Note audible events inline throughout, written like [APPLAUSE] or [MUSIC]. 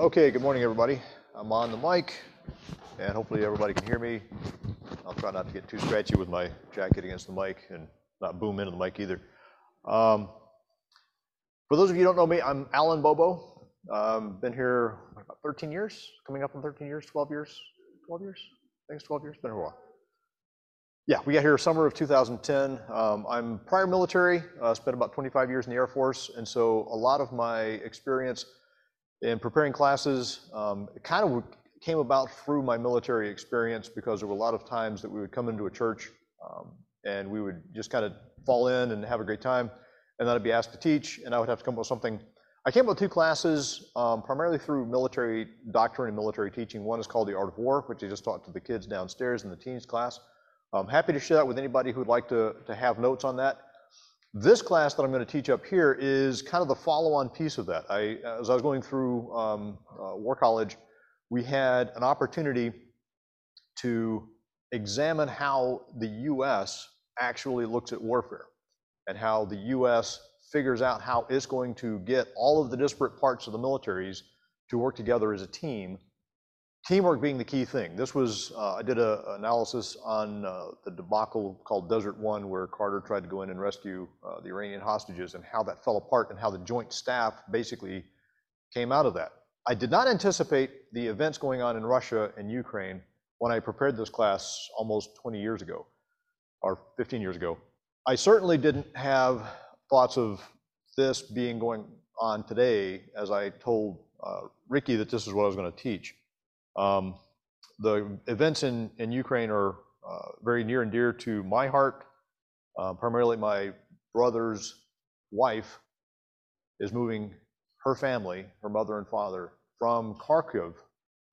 Okay, good morning, everybody. I'm on the mic, and hopefully everybody can hear me. I'll try not to get too scratchy with my jacket against the mic and not boom into the mic either. Um, for those of you who don't know me, I'm Alan Bobo. Um, been here about 13 years, coming up on 13 years, 12 years, 12 years. I think it's 12 years. Been here a while. Yeah, we got here summer of 2010. Um, I'm prior military, uh, spent about 25 years in the Air Force, and so a lot of my experience in preparing classes, um, it kind of came about through my military experience because there were a lot of times that we would come into a church um, and we would just kind of fall in and have a great time, and then I'd be asked to teach, and I would have to come up with something. I came up with two classes, um, primarily through military doctrine and military teaching. One is called The Art of War, which I just taught to the kids downstairs in the teens class. I'm happy to share that with anybody who would like to, to have notes on that. This class that I'm going to teach up here is kind of the follow-on piece of that. I, as I was going through um, uh, War College, we had an opportunity to examine how the U.S. actually looks at warfare and how the U.S. figures out how it's going to get all of the disparate parts of the militaries to work together as a team Teamwork being the key thing. This was, uh, I did an analysis on uh, the debacle called Desert One, where Carter tried to go in and rescue uh, the Iranian hostages and how that fell apart and how the joint staff basically came out of that. I did not anticipate the events going on in Russia and Ukraine when I prepared this class almost 20 years ago, or 15 years ago. I certainly didn't have thoughts of this being going on today as I told uh, Ricky that this is what I was going to teach. Um, the events in, in Ukraine are uh, very near and dear to my heart. Uh, primarily, my brother's wife is moving her family, her mother and father, from Kharkiv,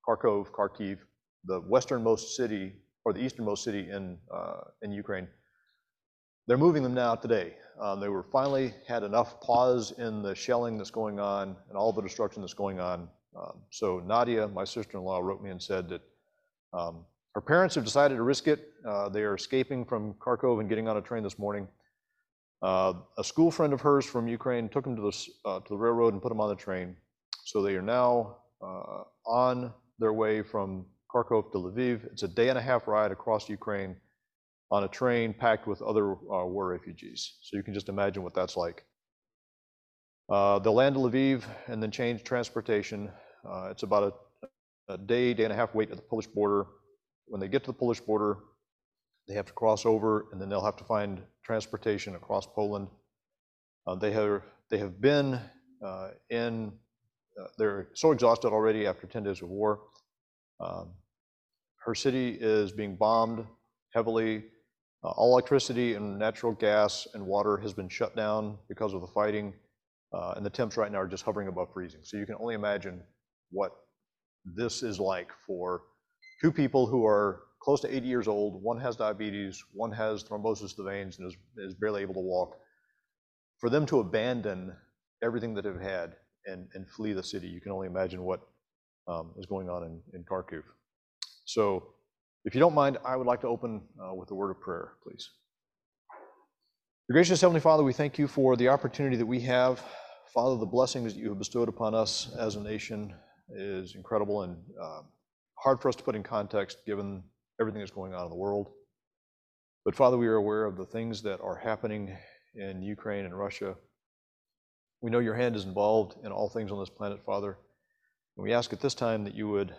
Kharkov, Kharkiv, the westernmost city or the easternmost city in uh, in Ukraine. They're moving them now today. They were finally had enough pause in the shelling that's going on and all the destruction that's going on um, so Nadia, my sister-in-law, wrote me and said that um, her parents have decided to risk it. Uh, they are escaping from Kharkov and getting on a train this morning. Uh, a school friend of hers from Ukraine took them to the, uh, to the railroad and put them on the train. So they are now uh, on their way from Kharkov to Lviv. It's a day and a half ride across Ukraine on a train packed with other uh, war refugees. So you can just imagine what that's like. Uh, they'll land to Lviv and then change transportation. Uh, it's about a, a, day, day and a half wait at the Polish border. When they get to the Polish border, they have to cross over and then they'll have to find transportation across Poland. Uh, they, have, they have been uh, in, uh, they're so exhausted already after 10 days of war. Um, her city is being bombed heavily. All electricity and natural gas and water has been shut down because of the fighting. Uh, and the temps right now are just hovering above freezing. So you can only imagine what this is like for two people who are close to 80 years old. One has diabetes, one has thrombosis of the veins and is, is barely able to walk. For them to abandon everything that they've had and, and flee the city, you can only imagine what um, is going on in, in Kharkiv. So if you don't mind, I would like to open uh, with a word of prayer, please. Gracious Heavenly Father, we thank you for the opportunity that we have. Father, the blessings that you have bestowed upon us as a nation is incredible and uh, hard for us to put in context given everything that's going on in the world. But Father, we are aware of the things that are happening in Ukraine and Russia. We know your hand is involved in all things on this planet, Father. And we ask at this time that you would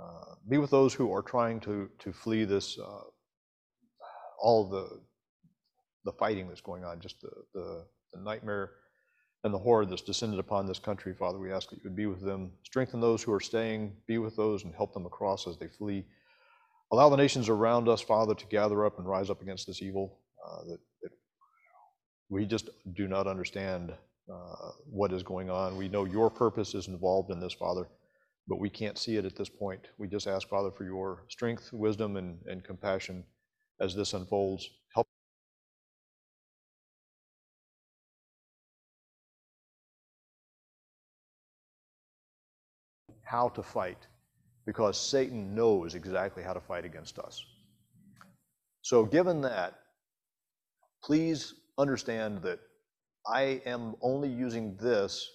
uh, be with those who are trying to, to flee this, uh, all the the fighting that's going on, just the, the, the nightmare and the horror that's descended upon this country, Father. We ask that you would be with them, strengthen those who are staying, be with those and help them across as they flee. Allow the nations around us, Father, to gather up and rise up against this evil uh, that, that, we just do not understand uh, what is going on. We know your purpose is involved in this, Father, but we can't see it at this point. We just ask, Father, for your strength, wisdom, and, and compassion as this unfolds. How to fight because Satan knows exactly how to fight against us. So, given that, please understand that I am only using this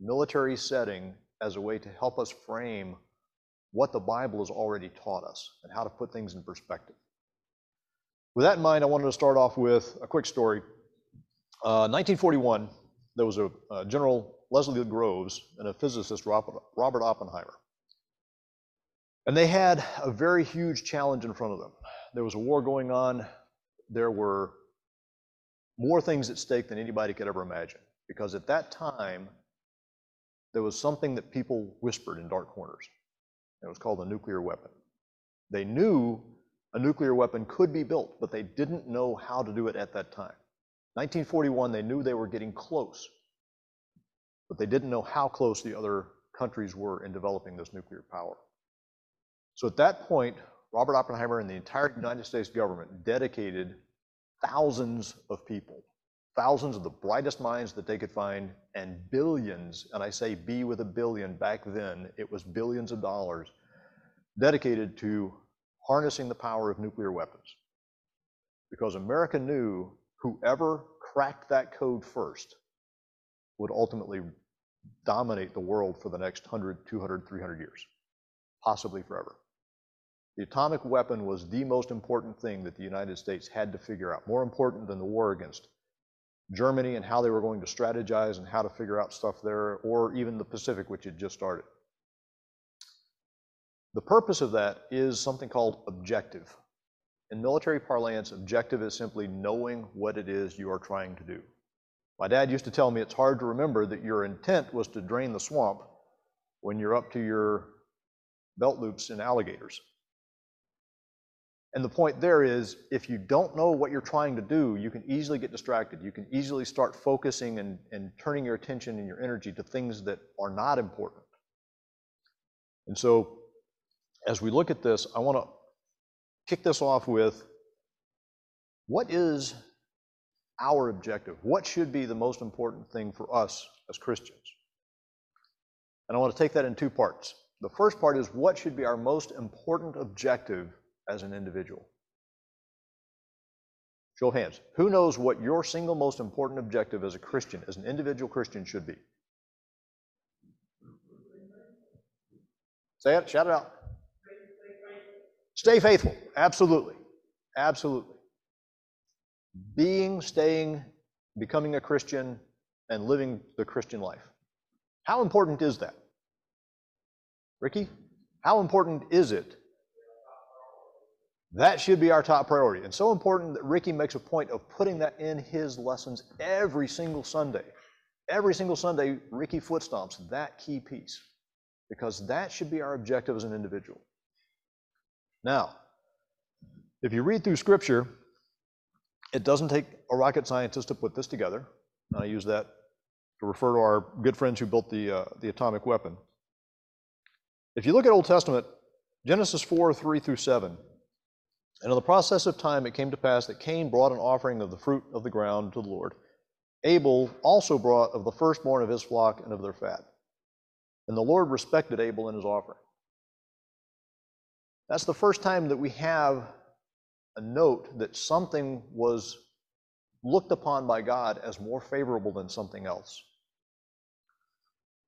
military setting as a way to help us frame what the Bible has already taught us and how to put things in perspective. With that in mind, I wanted to start off with a quick story. Uh, 1941, there was a, a General Leslie Groves and a physicist, Robert, Oppenheimer. And they had a very huge challenge in front of them. There was a war going on. There were more things at stake than anybody could ever imagine. Because at that time, there was something that people whispered in dark corners. It was called a nuclear weapon. They knew a nuclear weapon could be built, but they didn't know how to do it at that time. 1941, they knew they were getting close, but they didn't know how close the other countries were in developing this nuclear power. So at that point, Robert Oppenheimer and the entire United States government dedicated thousands of people, thousands of the brightest minds that they could find, and billions, and I say B with a billion back then, it was billions of dollars, dedicated to harnessing the power of nuclear weapons. Because America knew whoever cracked that code first would ultimately dominate the world for the next 100, 200, 300 years, possibly forever. The atomic weapon was the most important thing that the United States had to figure out, more important than the war against Germany and how they were going to strategize and how to figure out stuff there, or even the Pacific, which had just started. The purpose of that is something called objective. In military parlance, objective is simply knowing what it is you are trying to do. My dad used to tell me it's hard to remember that your intent was to drain the swamp when you're up to your belt loops in alligators. And the point there is, if you don't know what you're trying to do, you can easily get distracted. You can easily start focusing and, and turning your attention and your energy to things that are not important. And so, as we look at this, I want to kick this off with what is our objective? What should be the most important thing for us as Christians? And I want to take that in two parts. The first part is what should be our most important objective as an individual? Show of hands. Who knows what your single most important objective as a Christian, as an individual Christian, should be? Say it, shout it out. Stay faithful. Absolutely. Absolutely. Being, staying, becoming a Christian, and living the Christian life. How important is that? Ricky, how important is it that should be our top priority. And so important that Ricky makes a point of putting that in his lessons every single Sunday. Every single Sunday, Ricky foot stomps that key piece because that should be our objective as an individual. Now, if you read through Scripture, it doesn't take a rocket scientist to put this together. And I use that to refer to our good friends who built the, uh, the atomic weapon. If you look at Old Testament, Genesis 4 3 through 7, and in the process of time, it came to pass that Cain brought an offering of the fruit of the ground to the Lord. Abel also brought of the firstborn of his flock and of their fat. And the Lord respected Abel and his offering. That's the first time that we have a note that something was looked upon by God as more favorable than something else.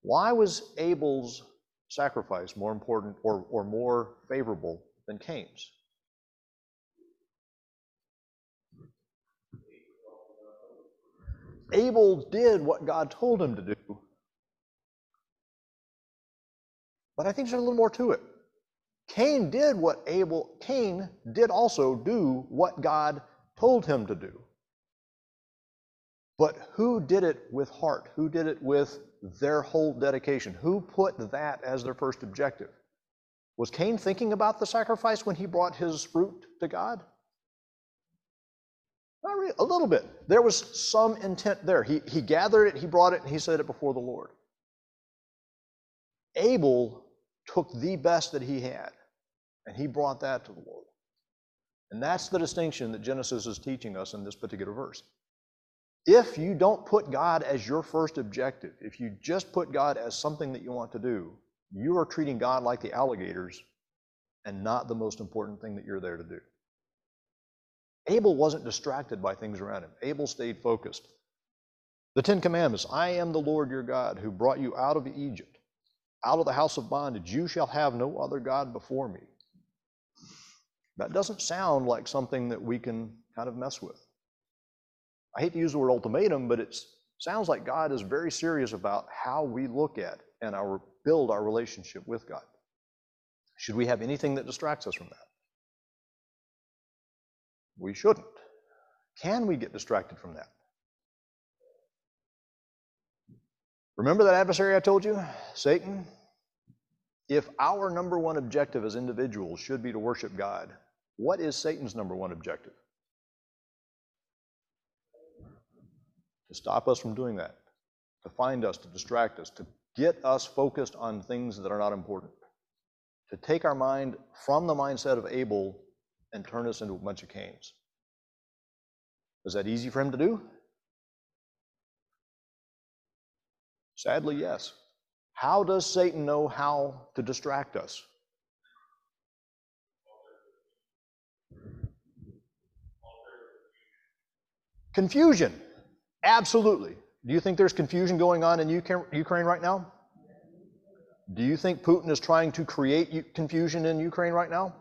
Why was Abel's sacrifice more important or, or more favorable than Cain's? Abel did what God told him to do. But I think there's a little more to it. Cain did what Abel, Cain did also do what God told him to do. But who did it with heart? Who did it with their whole dedication? Who put that as their first objective? Was Cain thinking about the sacrifice when he brought his fruit to God? Not really, a little bit. There was some intent there. He, he gathered it, he brought it, and he said it before the Lord. Abel took the best that he had, and he brought that to the Lord. And that's the distinction that Genesis is teaching us in this particular verse. If you don't put God as your first objective, if you just put God as something that you want to do, you are treating God like the alligators and not the most important thing that you're there to do. Abel wasn't distracted by things around him. Abel stayed focused. The Ten Commandments I am the Lord your God who brought you out of Egypt. Out of the house of bondage. You shall have no other God before me. That doesn't sound like something that we can kind of mess with. I hate to use the word ultimatum, but it sounds like God is very serious about how we look at and our build our relationship with God. Should we have anything that distracts us from that? We shouldn't. Can we get distracted from that? Remember that adversary I told you? Satan? If our number one objective as individuals should be to worship God, what is Satan's number one objective? To stop us from doing that, to find us, to distract us, to get us focused on things that are not important, to take our mind from the mindset of Abel and turn us into a bunch of Cains. Is that easy for him to do? Sadly, yes. How does Satan know how to distract us? Confusion. Absolutely. Do you think there's confusion going on in Ukraine right now? Do you think Putin is trying to create confusion in Ukraine right now?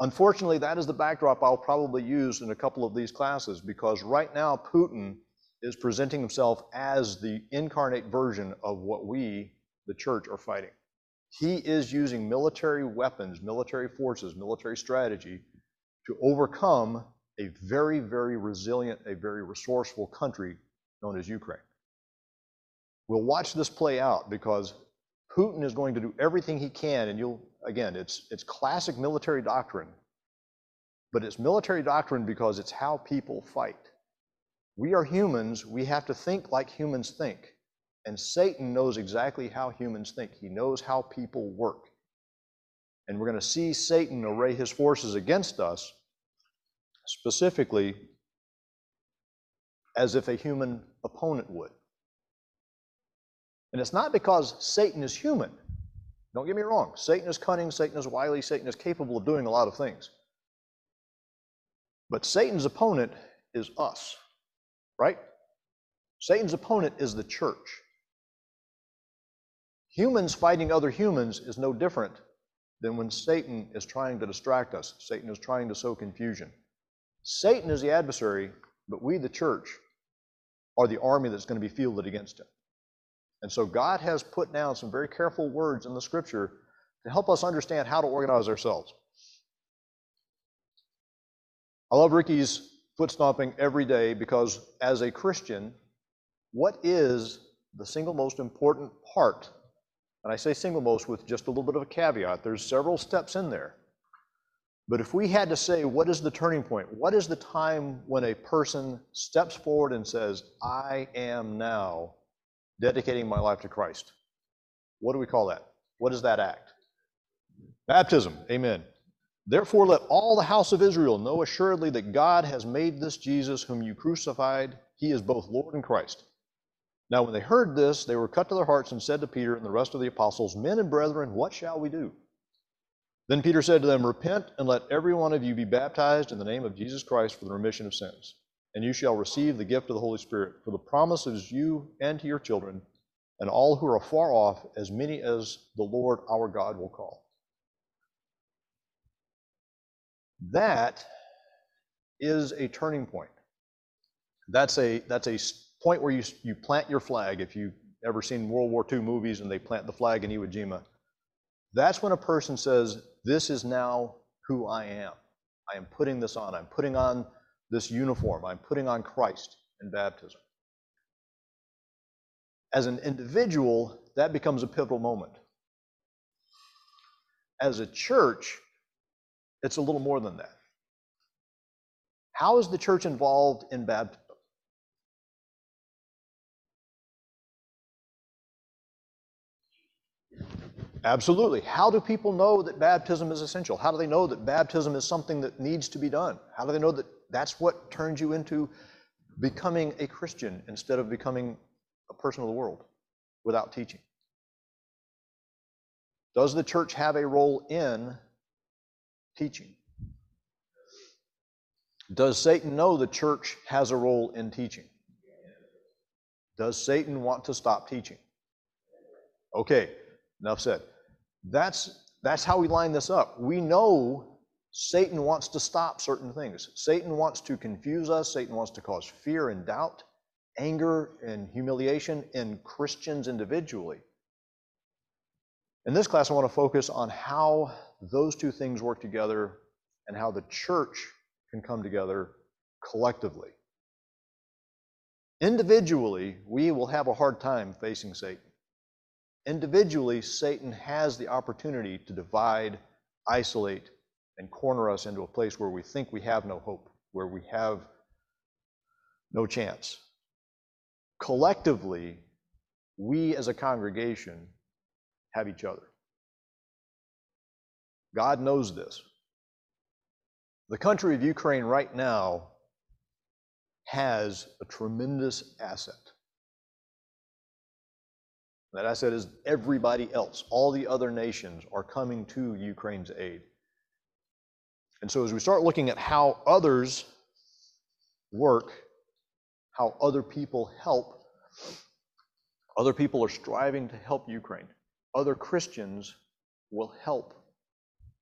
Unfortunately, that is the backdrop I'll probably use in a couple of these classes because right now Putin is presenting himself as the incarnate version of what we, the church, are fighting. He is using military weapons, military forces, military strategy to overcome a very, very resilient, a very resourceful country known as Ukraine. We'll watch this play out because Putin is going to do everything he can, and you'll, again, it's, it's classic military doctrine, but it's military doctrine because it's how people fight. We are humans, we have to think like humans think. And Satan knows exactly how humans think, he knows how people work. And we're going to see Satan array his forces against us, specifically as if a human opponent would. And it's not because Satan is human. Don't get me wrong. Satan is cunning, Satan is wily, Satan is capable of doing a lot of things. But Satan's opponent is us, right? Satan's opponent is the church. Humans fighting other humans is no different than when Satan is trying to distract us. Satan is trying to sow confusion. Satan is the adversary, but we, the church, are the army that's going to be fielded against him. And so God has put down some very careful words in the scripture to help us understand how to organize ourselves. I love Ricky's foot stomping every day because as a Christian, what is the single most important part? And I say single most with just a little bit of a caveat. There's several steps in there. But if we had to say, what is the turning point? What is the time when a person steps forward and says, I am now dedicating my life to Christ. What do we call that? What is that act? Baptism. Amen. Therefore, let all the house of Israel know assuredly that God has made this Jesus, whom you crucified, he is both Lord and Christ. Now, when they heard this, they were cut to their hearts and said to Peter and the rest of the apostles, Men and brethren, what shall we do? Then Peter said to them, Repent and let every one of you be baptized in the name of Jesus Christ for the remission of sins and you shall receive the gift of the Holy Spirit. For the promise is you and to your children, and all who are far off, as many as the Lord our God will call. That is a turning point. That's a that's a point where you you plant your flag. If you've ever seen World War II movies and they plant the flag in Iwo Jima, that's when a person says, "This is now who I am. I am putting this on. I'm putting on this uniform. I'm putting on Christ in baptism. As an individual, that becomes a pivotal moment. As a church, it's a little more than that. How is the church involved in baptism? Absolutely. How do people know that baptism is essential? How do they know that baptism is something that needs to be done? How do they know that that's what turns you into becoming a Christian instead of becoming a person of the world without teaching. Does the church have a role in teaching? Does Satan know the church has a role in teaching? Does Satan want to stop teaching? Okay, Enough said. That's, that's how we line this up. We know Satan wants to stop certain things. Satan wants to confuse us. Satan wants to cause fear and doubt, anger and humiliation in Christians individually. In this class, I want to focus on how those two things work together and how the church can come together collectively. Individually, we will have a hard time facing Satan. Individually, Satan has the opportunity to divide, isolate, and corner us into a place where we think we have no hope, where we have no chance. Collectively, we as a congregation have each other. God knows this. The country of Ukraine right now has a tremendous asset. That asset is everybody else. All the other nations are coming to Ukraine's aid. And so, as we start looking at how others work, how other people help, other people are striving to help Ukraine. Other Christians will help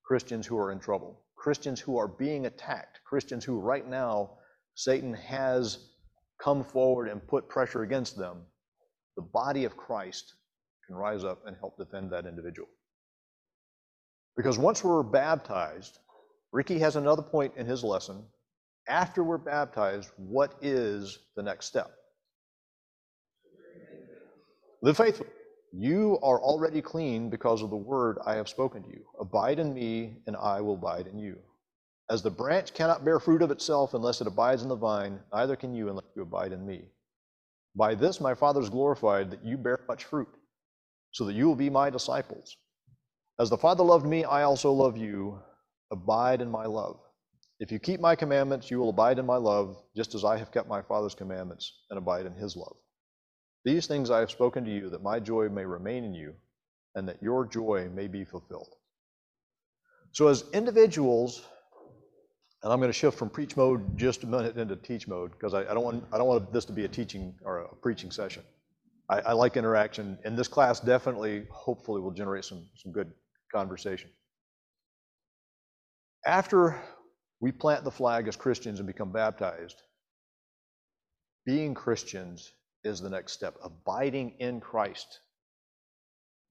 Christians who are in trouble, Christians who are being attacked, Christians who right now Satan has come forward and put pressure against them. The body of Christ can rise up and help defend that individual. Because once we're baptized, Ricky has another point in his lesson. After we're baptized, what is the next step? Live faithfully. You are already clean because of the word I have spoken to you. Abide in me, and I will abide in you. As the branch cannot bear fruit of itself unless it abides in the vine, neither can you unless you abide in me. By this my Father is glorified, that you bear much fruit, so that you will be my disciples. As the Father loved me, I also love you. Abide in my love. If you keep my commandments, you will abide in my love, just as I have kept my Father's commandments and abide in his love. These things I have spoken to you, that my joy may remain in you, and that your joy may be fulfilled. So, as individuals, and I'm going to shift from preach mode just a minute into teach mode because I, I, don't want I don't want this to be a teaching or a preaching session. I, I like interaction, and this class definitely, hopefully, will generate some some good conversation. After we plant the flag as Christians and become baptized, being Christians is the next step. Abiding in Christ.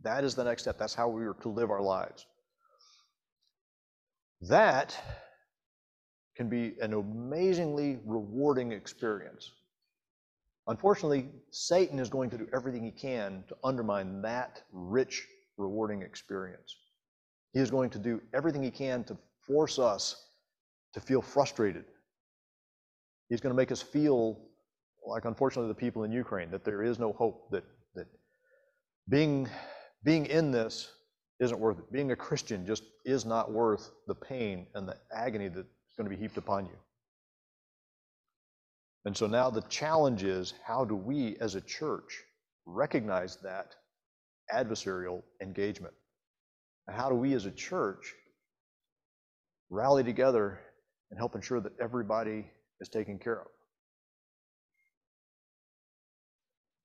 That is the next step. That's how we are to live our lives. That can be an amazingly rewarding experience. Unfortunately, Satan is going to do everything he can to undermine that rich, rewarding experience. He is going to do everything he can to force us to feel frustrated. He's going to make us feel like unfortunately the people in Ukraine, that there is no hope, that, that being, being in this isn't worth it. Being a Christian just is not worth the pain and the agony that's going to be heaped upon you. And so now the challenge is how do we as a church recognize that adversarial engagement? And how do we as a church rally together and help ensure that everybody is taken care of?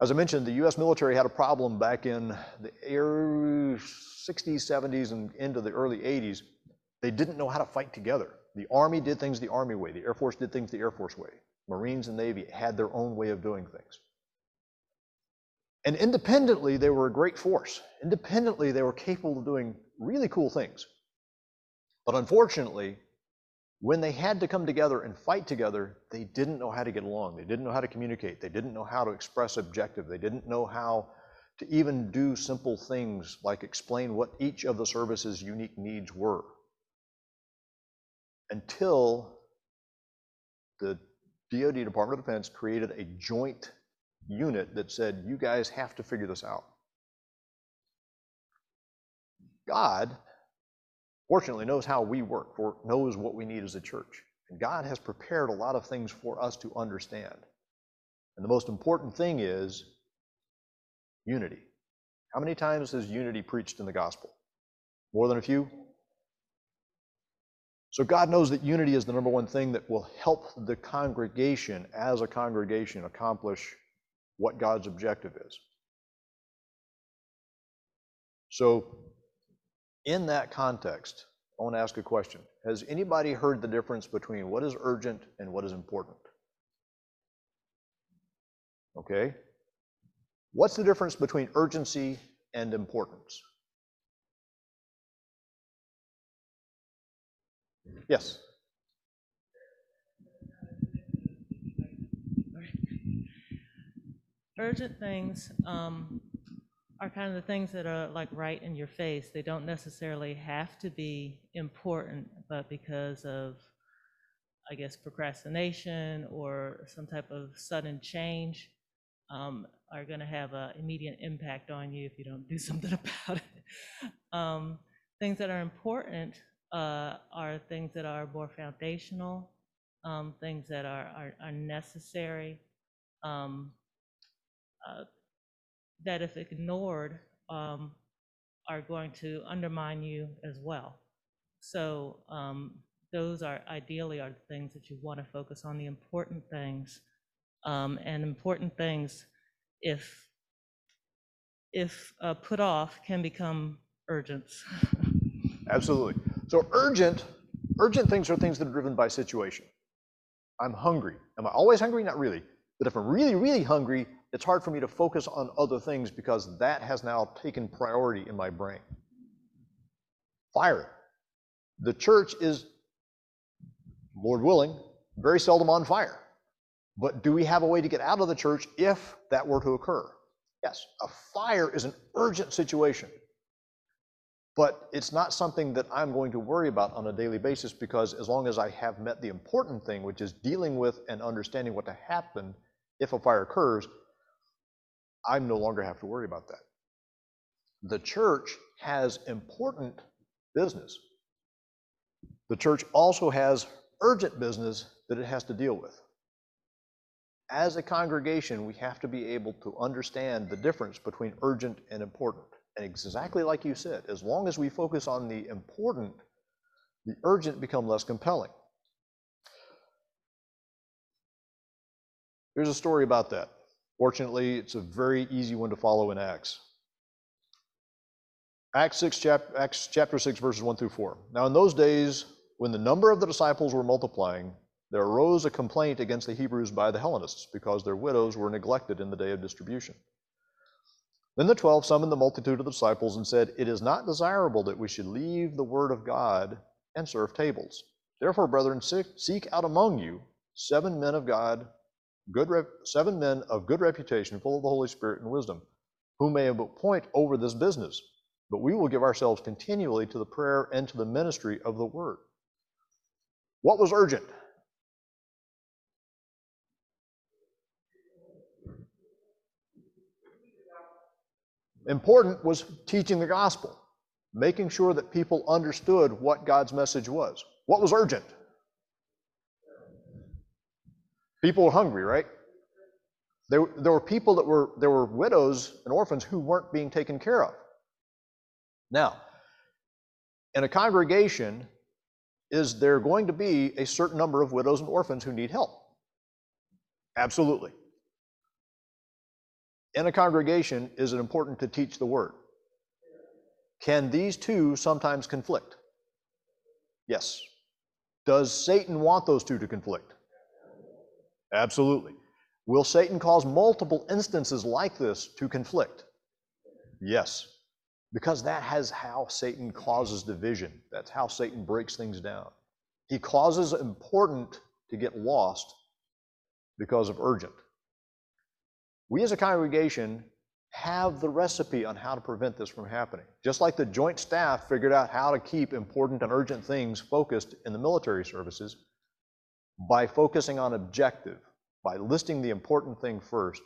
As I mentioned, the US military had a problem back in the 60s, 70s, and into the early 80s. They didn't know how to fight together. The Army did things the Army way, the Air Force did things the Air Force way. Marines and Navy had their own way of doing things. And independently, they were a great force. Independently, they were capable of doing really cool things. But unfortunately, when they had to come together and fight together, they didn't know how to get along. They didn't know how to communicate. They didn't know how to express objective. They didn't know how to even do simple things like explain what each of the service's unique needs were. Until the DoD, Department of Defense, created a joint unit that said, you guys have to figure this out. God fortunately knows how we work, or knows what we need as a church. And God has prepared a lot of things for us to understand. And the most important thing is unity. How many times has unity preached in the gospel? More than a few? So God knows that unity is the number one thing that will help the congregation as a congregation accomplish what God's objective is. So in that context, I want to ask a question. Has anybody heard the difference between what is urgent and what is important? Okay? What's the difference between urgency and importance? Yes. Urgent things um, are kind of the things that are like right in your face. They don't necessarily have to be important, but because of, I guess, procrastination or some type of sudden change, um, are going to have an immediate impact on you if you don't do [LAUGHS] something about it. Um, things that are important uh, are things that are more foundational, um, things that are, are, are necessary, um, uh, that if ignored, um, are going to undermine you as well. So um, those are ideally are the things that you want to focus on, the important things. Um, and important things, if if uh, put off, can become urgent. [LAUGHS] Absolutely. So urgent, urgent things are things that are driven by situation. I'm hungry. Am I always hungry? Not really. But if I'm really, really hungry, it's hard for me to focus on other things because that has now taken priority in my brain. Fire. The church is, Lord willing, very seldom on fire. But do we have a way to get out of the church if that were to occur? Yes, a fire is an urgent situation. But it's not something that I'm going to worry about on a daily basis because as long as I have met the important thing, which is dealing with and understanding what to happen if a fire occurs, I no longer have to worry about that. The church has important business. The church also has urgent business that it has to deal with. As a congregation, we have to be able to understand the difference between urgent and important. And exactly like you said, as long as we focus on the important, the urgent become less compelling. Here's a story about that. Fortunately, it's a very easy one to follow in Acts. Acts 6, chap- Acts chapter 6, verses 1 through 4. Now, in those days, when the number of the disciples were multiplying, there arose a complaint against the Hebrews by the Hellenists because their widows were neglected in the day of distribution. Then the twelve summoned the multitude of the disciples and said, It is not desirable that we should leave the word of God and serve tables. Therefore, brethren, seek out among you seven men of God, good seven men of good reputation, full of the Holy Spirit and wisdom, who may appoint over this business. But we will give ourselves continually to the prayer and to the ministry of the word. What was urgent? Important was teaching the gospel, making sure that people understood what God's message was. What was urgent? People were hungry, right? There, there were people that were, there were widows and orphans who weren't being taken care of. Now, in a congregation, is there going to be a certain number of widows and orphans who need help? Absolutely in a congregation, is it important to teach the word? Can these two sometimes conflict? Yes. Does Satan want those two to conflict? Absolutely. Will Satan cause multiple instances like this to conflict? Yes. Because that has how Satan causes division. That's how Satan breaks things down. He causes important to get lost because of urgent. We as a congregation have the recipe on how to prevent this from happening. Just like the joint staff figured out how to keep important and urgent things focused in the military services, by focusing on objective, by listing the important thing first,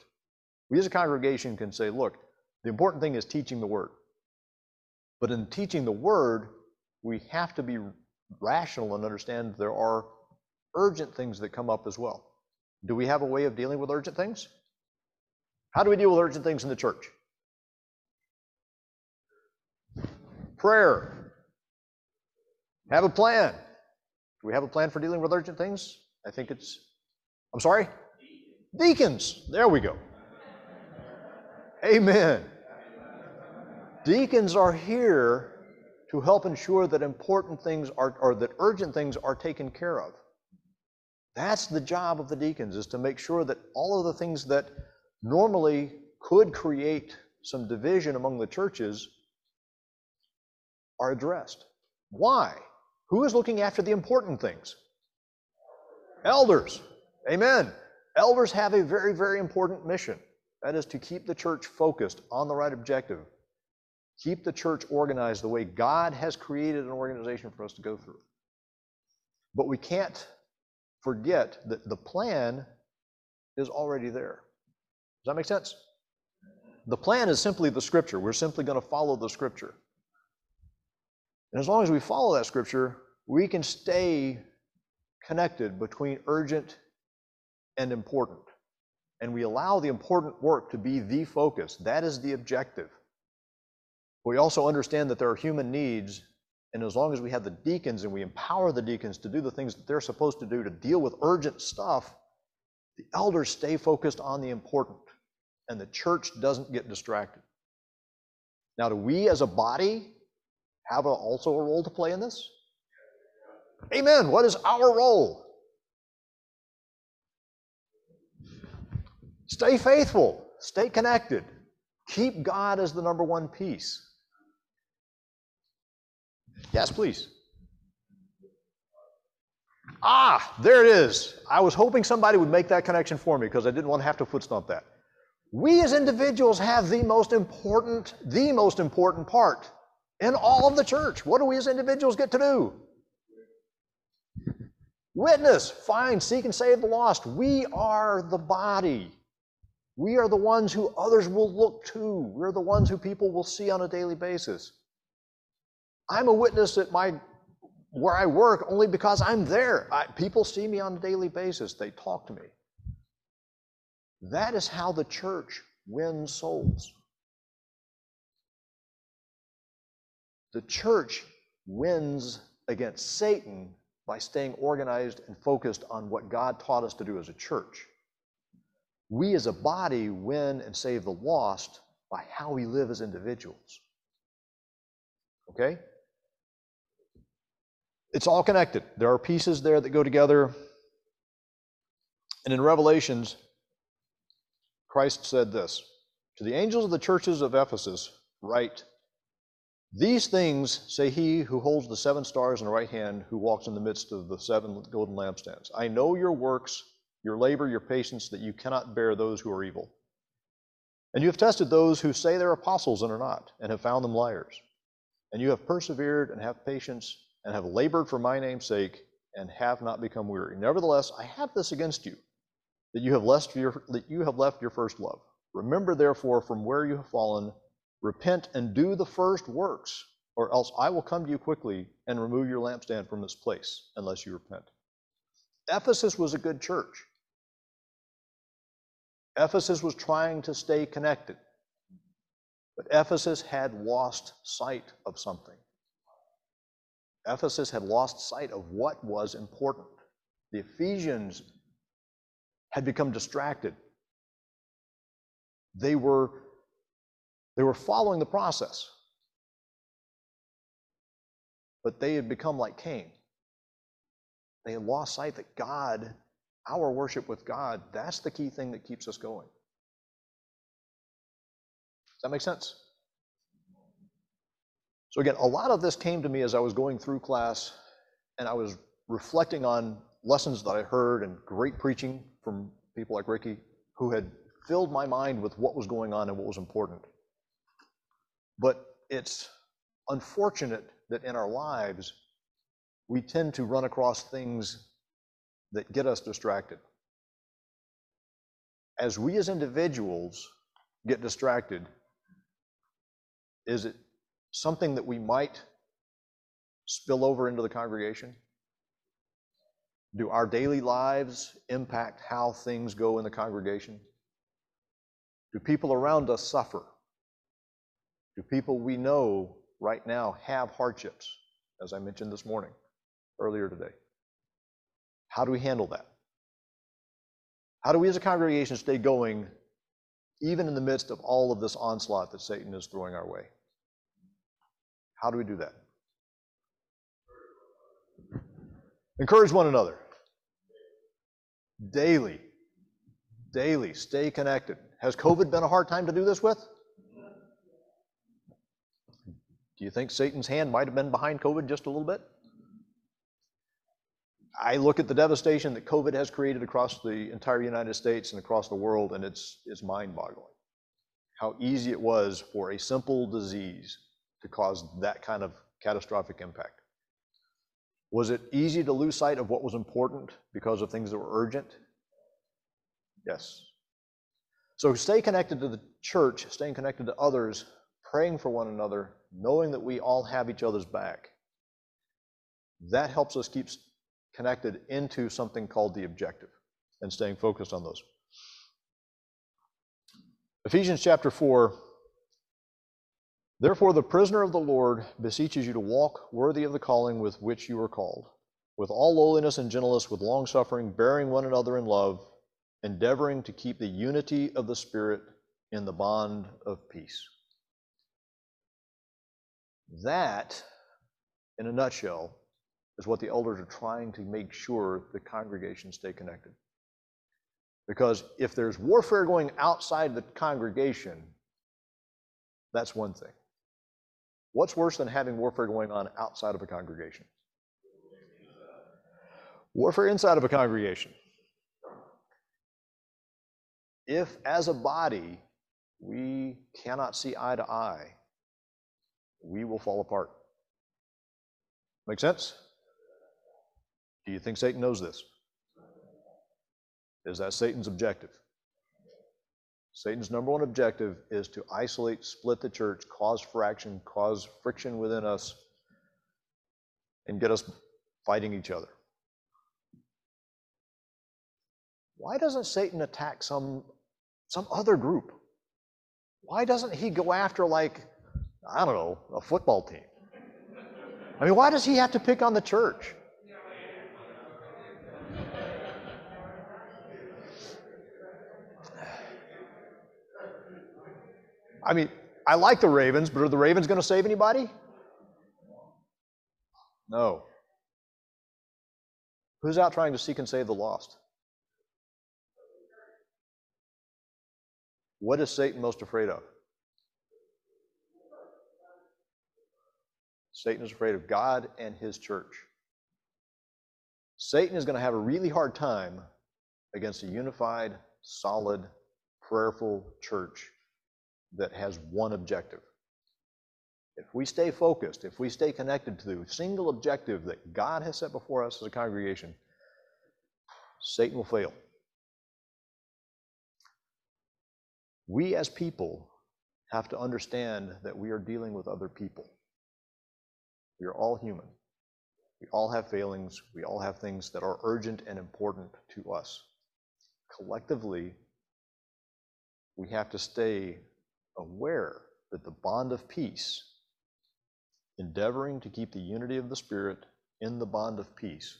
we as a congregation can say, look, the important thing is teaching the word. But in teaching the word, we have to be rational and understand there are urgent things that come up as well. Do we have a way of dealing with urgent things? How do we deal with urgent things in the church? Prayer. Have a plan. Do we have a plan for dealing with urgent things? I think it's, I'm sorry? Deacons. There we go. Amen. Deacons are here to help ensure that important things are, or that urgent things are taken care of. That's the job of the deacons, is to make sure that all of the things that normally could create some division among the churches are addressed. Why? Who is looking after the important things? Elders. Amen. Elders have a very, very important mission. That is to keep the church focused on the right objective. Keep the church organized the way God has created an organization for us to go through. But we can't forget that the plan is already there. Does that make sense? The plan is simply the scripture. We're simply going to follow the scripture. And as long as we follow that scripture, we can stay connected between urgent and important. And we allow the important work to be the focus. That is the objective. We also understand that there are human needs, and as long as we have the deacons and we empower the deacons to do the things that they're supposed to do to deal with urgent stuff, the elders stay focused on the important, and the church doesn't get distracted. Now, do we as a body have a, also a role to play in this? Amen. What is our role? Stay faithful, stay connected, keep God as the number one piece. Yes, please. Ah, there it is. I was hoping somebody would make that connection for me because I didn't want to have to foot stomp that. We as individuals have the most important, the most important part in all of the church. What do we as individuals get to do? Witness, find, seek, and save the lost. We are the body. We are the ones who others will look to. We're the ones who people will see on a daily basis. I'm a witness at my where I work only because I'm there. I, people see me on a daily basis. They talk to me. That is how the church wins souls. The church wins against Satan by staying organized and focused on what God taught us to do as a church. We as a body win and save the lost by how we live as individuals. Okay? It's all connected. There are pieces there that go together. And in Revelations, Christ said this To the angels of the churches of Ephesus, write, These things say he who holds the seven stars in the right hand, who walks in the midst of the seven golden lampstands. I know your works, your labor, your patience, that you cannot bear those who are evil. And you have tested those who say they're apostles and are not, and have found them liars. And you have persevered and have patience and have labored for my name's sake and have not become weary. Nevertheless, I have this against you, that you have left your, that you have left your first love. Remember, therefore, from where you have fallen, repent and do the first works, or else I will come to you quickly and remove your lampstand from its place, unless you repent. Ephesus was a good church. Ephesus was trying to stay connected, but Ephesus had lost sight of something. Ephesus had lost sight of what was important. The Ephesians had become distracted. They were, they were following the process, but they had become like Cain. They had lost sight that God, our worship with God, that's the key thing that keeps us going. Does that make sense? So, again, a lot of this came to me as I was going through class and I was reflecting on lessons that I heard and great preaching from people like Ricky who had filled my mind with what was going on and what was important. But it's unfortunate that in our lives, we tend to run across things that get us distracted. As we as individuals get distracted, is it something that we might spill over into the congregation? Do our daily lives impact how things go in the congregation? Do people around us suffer? Do people we know right now have hardships, as I mentioned this morning, earlier today? How do we handle that? How do we as a congregation stay going even in the midst of all of this onslaught that Satan is throwing our way? How do we do that? Encourage one another. Daily. Daily. Stay connected. Has COVID been a hard time to do this with? Do you think Satan's hand might have been behind COVID just a little bit? I look at the devastation that COVID has created across the entire United States and across the world, and it's, it's mind boggling. How easy it was for a simple disease to cause that kind of catastrophic impact. Was it easy to lose sight of what was important because of things that were urgent? Yes. So stay connected to the church, staying connected to others, praying for one another, knowing that we all have each other's back. That helps us keep connected into something called the objective and staying focused on those. Ephesians chapter 4 Therefore, the prisoner of the Lord beseeches you to walk worthy of the calling with which you are called, with all lowliness and gentleness, with long suffering, bearing one another in love, endeavoring to keep the unity of the Spirit in the bond of peace. That, in a nutshell, is what the elders are trying to make sure the congregation stay connected. Because if there's warfare going outside the congregation, that's one thing. What's worse than having warfare going on outside of a congregation? Warfare inside of a congregation. If, as a body, we cannot see eye to eye, we will fall apart. Make sense? Do you think Satan knows this? Is that Satan's objective? Satan's number one objective is to isolate, split the church, cause fraction, cause friction within us, and get us fighting each other. Why doesn't Satan attack some, some other group? Why doesn't he go after, like, I don't know, a football team? I mean, why does he have to pick on the church? I mean, I like the Ravens, but are the Ravens going to save anybody? No. Who's out trying to seek and save the lost? What is Satan most afraid of? Satan is afraid of God and his church. Satan is going to have a really hard time against a unified, solid, prayerful church that has one objective. If we stay focused, if we stay connected to the single objective that God has set before us as a congregation, Satan will fail. We as people have to understand that we are dealing with other people. We are all human. We all have failings. We all have things that are urgent and important to us. Collectively, we have to stay aware that the bond of peace, endeavoring to keep the unity of the Spirit in the bond of peace,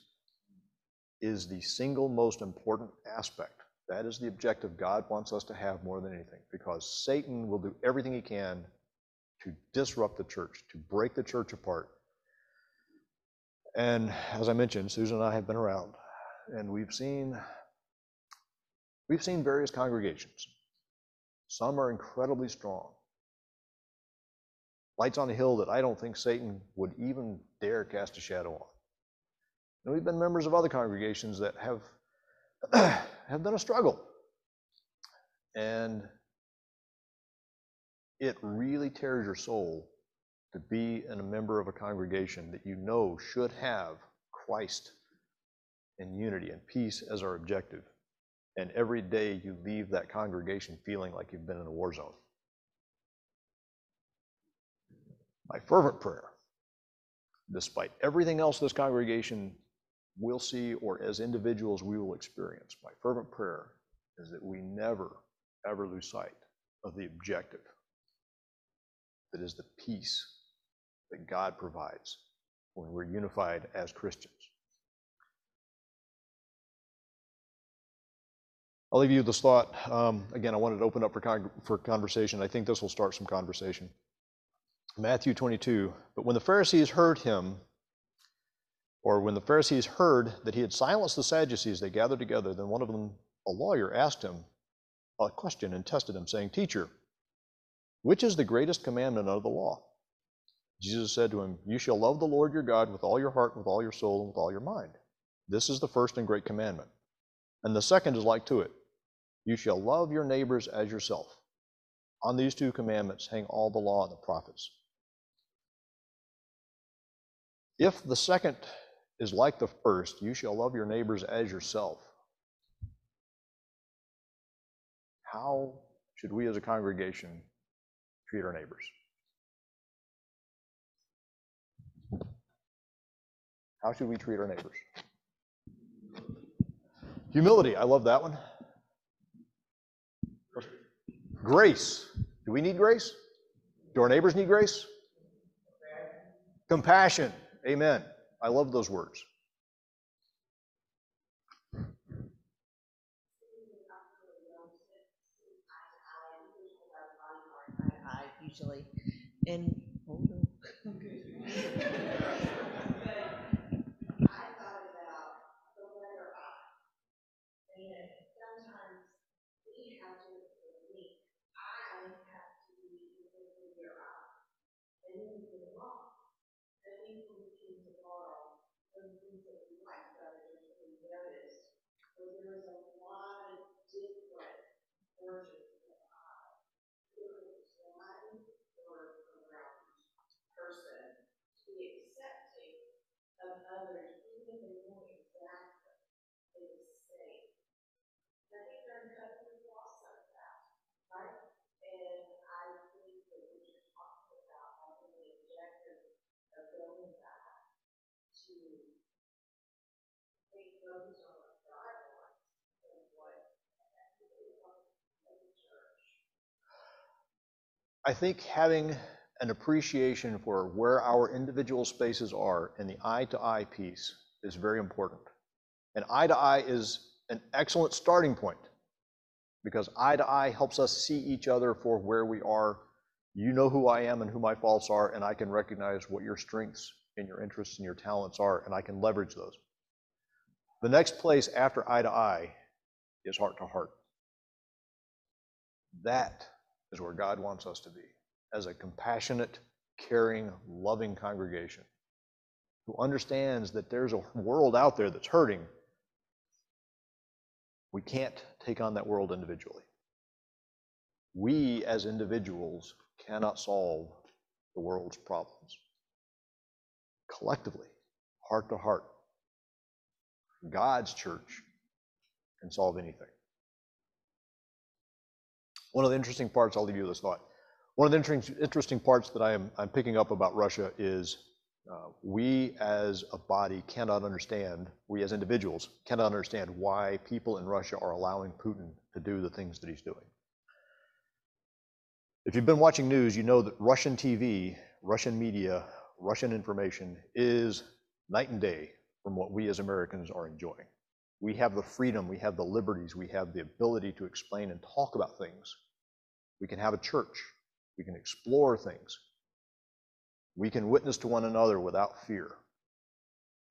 is the single most important aspect. That is the objective God wants us to have more than anything, because Satan will do everything he can to disrupt the church, to break the church apart. And as I mentioned, Susan and I have been around, and we've seen we've seen various congregations some are incredibly strong. Lights on a hill that I don't think Satan would even dare cast a shadow on. And we've been members of other congregations that have [CLEARS THROAT] have been a struggle. And it really tears your soul to be in a member of a congregation that you know should have Christ and unity and peace as our objective and every day you leave that congregation feeling like you've been in a war zone. My fervent prayer, despite everything else this congregation will see or as individuals we will experience, my fervent prayer is that we never, ever lose sight of the objective that is the peace that God provides when we're unified as Christians. I'll leave you this thought. Um, again, I wanted to open up for, con- for conversation. I think this will start some conversation. Matthew 22. But when the Pharisees heard him, or when the Pharisees heard that he had silenced the Sadducees, they gathered together. Then one of them, a lawyer, asked him a question and tested him, saying, Teacher, which is the greatest commandment of the law? Jesus said to him, You shall love the Lord your God with all your heart, with all your soul, and with all your mind. This is the first and great commandment. And the second is like to it You shall love your neighbors as yourself. On these two commandments hang all the law and the prophets. If the second is like the first, you shall love your neighbors as yourself. How should we as a congregation treat our neighbors? How should we treat our neighbors? Humility, I love that one. Grace. Do we need grace? Do our neighbors need grace? Compassion. Amen. I love those words. Usually, and. [LAUGHS] I thought about the letter I. And sometimes we have to, me, I have to be within your eye. And then we get along. I think when we came to borrow, one of the things that we like about it is we noticed was there was a lot of different versions of I. There was one or around person to be accepting of others, even if they weren't exactly the same. And I think there are a couple of lost of that, right? And I think that what you're talking about, having the objective of going back to make those on the guidelines of what we want as a church. I think having an appreciation for where our individual spaces are in the eye to eye piece is very important. And eye to eye is an excellent starting point because eye to eye helps us see each other for where we are. You know who I am and who my faults are, and I can recognize what your strengths and your interests and your talents are, and I can leverage those. The next place after eye to eye is heart to heart. That is where God wants us to be as a compassionate, caring, loving congregation who understands that there's a world out there that's hurting. We can't take on that world individually. We as individuals cannot solve the world's problems. Collectively, heart to heart, God's church can solve anything. One of the interesting parts, I'll leave you with this thought. One of the interesting, interesting parts that I am I'm picking up about Russia is uh, we as a body cannot understand, we as individuals cannot understand why people in Russia are allowing Putin to do the things that he's doing. If you've been watching news, you know that Russian TV, Russian media, Russian information is night and day from what we as Americans are enjoying. We have the freedom, we have the liberties, we have the ability to explain and talk about things. We can have a church, we can explore things, we can witness to one another without fear.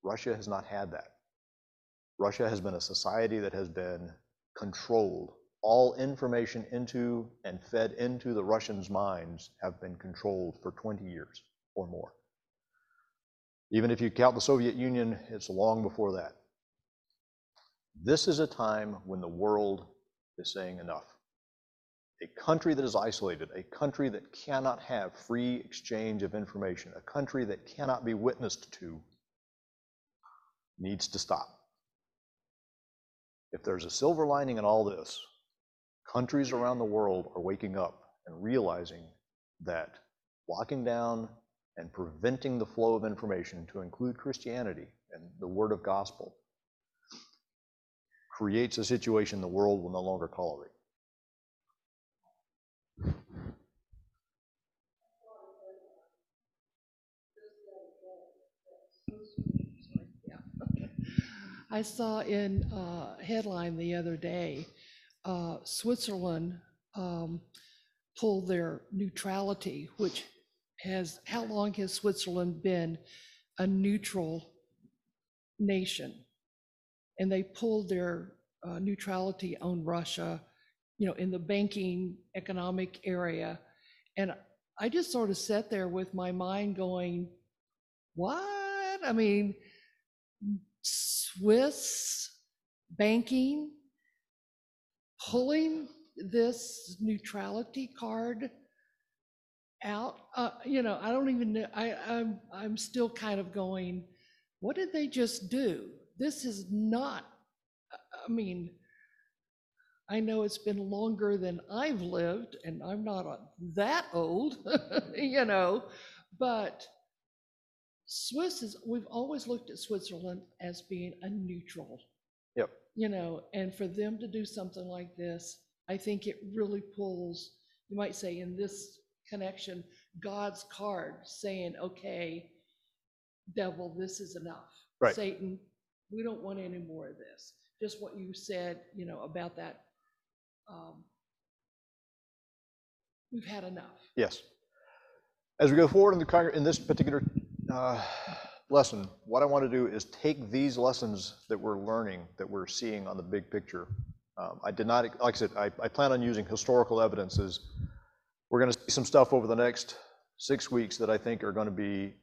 Russia has not had that. Russia has been a society that has been controlled. All information into and fed into the Russians' minds have been controlled for 20 years or more. Even if you count the Soviet Union, it's long before that. This is a time when the world is saying enough. A country that is isolated, a country that cannot have free exchange of information, a country that cannot be witnessed to, needs to stop. If there's a silver lining in all this, countries around the world are waking up and realizing that locking down and preventing the flow of information to include Christianity and the word of gospel creates a situation the world will no longer tolerate. I saw in a headline the other day, uh, Switzerland um, pulled their neutrality, which has, how long has Switzerland been a neutral nation? And they pulled their uh, neutrality on Russia, you know, in the banking economic area. And I just sort of sat there with my mind going, what? I mean, Swiss banking pulling this neutrality card out, uh, you know, I don't even know, I, I'm, I'm still kind of going, what did they just do? This is not, I- mean, I know it's been longer than I've lived, and I'm not uh, that old, [LAUGHS] you know, but Swiss is, we've always looked at Switzerland as being a neutral Yep. you know, and for them to do something like this, I think it really pulls, you might say in this connection, God's card saying, okay, devil, this is enough. Right. Satan, we don't want any more of this. Just what you said, you know, about that. um, We've had enough. Yes. As we go forward in the, in this particular uh, lesson, what I want to do is take these lessons that we're learning, that we're seeing on the big picture. Um, I did not, like I said, I, I plan on using historical evidences. We're going to see some stuff over the next six weeks that I think are going to be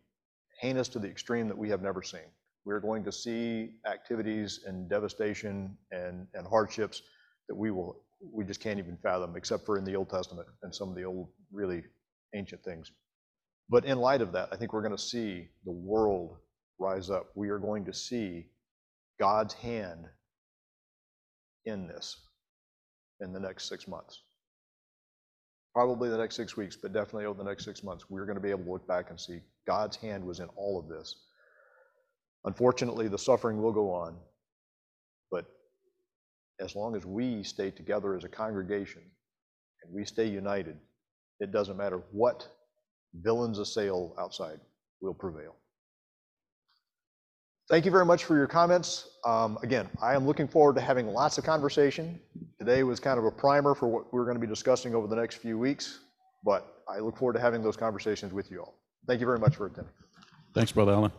heinous to the extreme that we have never seen. We're going to see activities and devastation and, and hardships that we will, we just can't even fathom, except for in the Old Testament and some of the old, really ancient things. But in light of that, I think we're going to see the world rise up. We are going to see God's hand in this in the next six months. Probably the next six weeks, but definitely over the next six months, we're going to be able to look back and see God's hand was in all of this. Unfortunately, the suffering will go on, but as long as we stay together as a congregation and we stay united, it doesn't matter what villains assail outside, will prevail. Thank you very much for your comments. Um, Again, I am looking forward to having lots of conversation. Today was kind of a primer for what we're going to be discussing over the next few weeks, but I look forward to having those conversations with you all. Thank you very much for attending. Thanks, Brother Allen.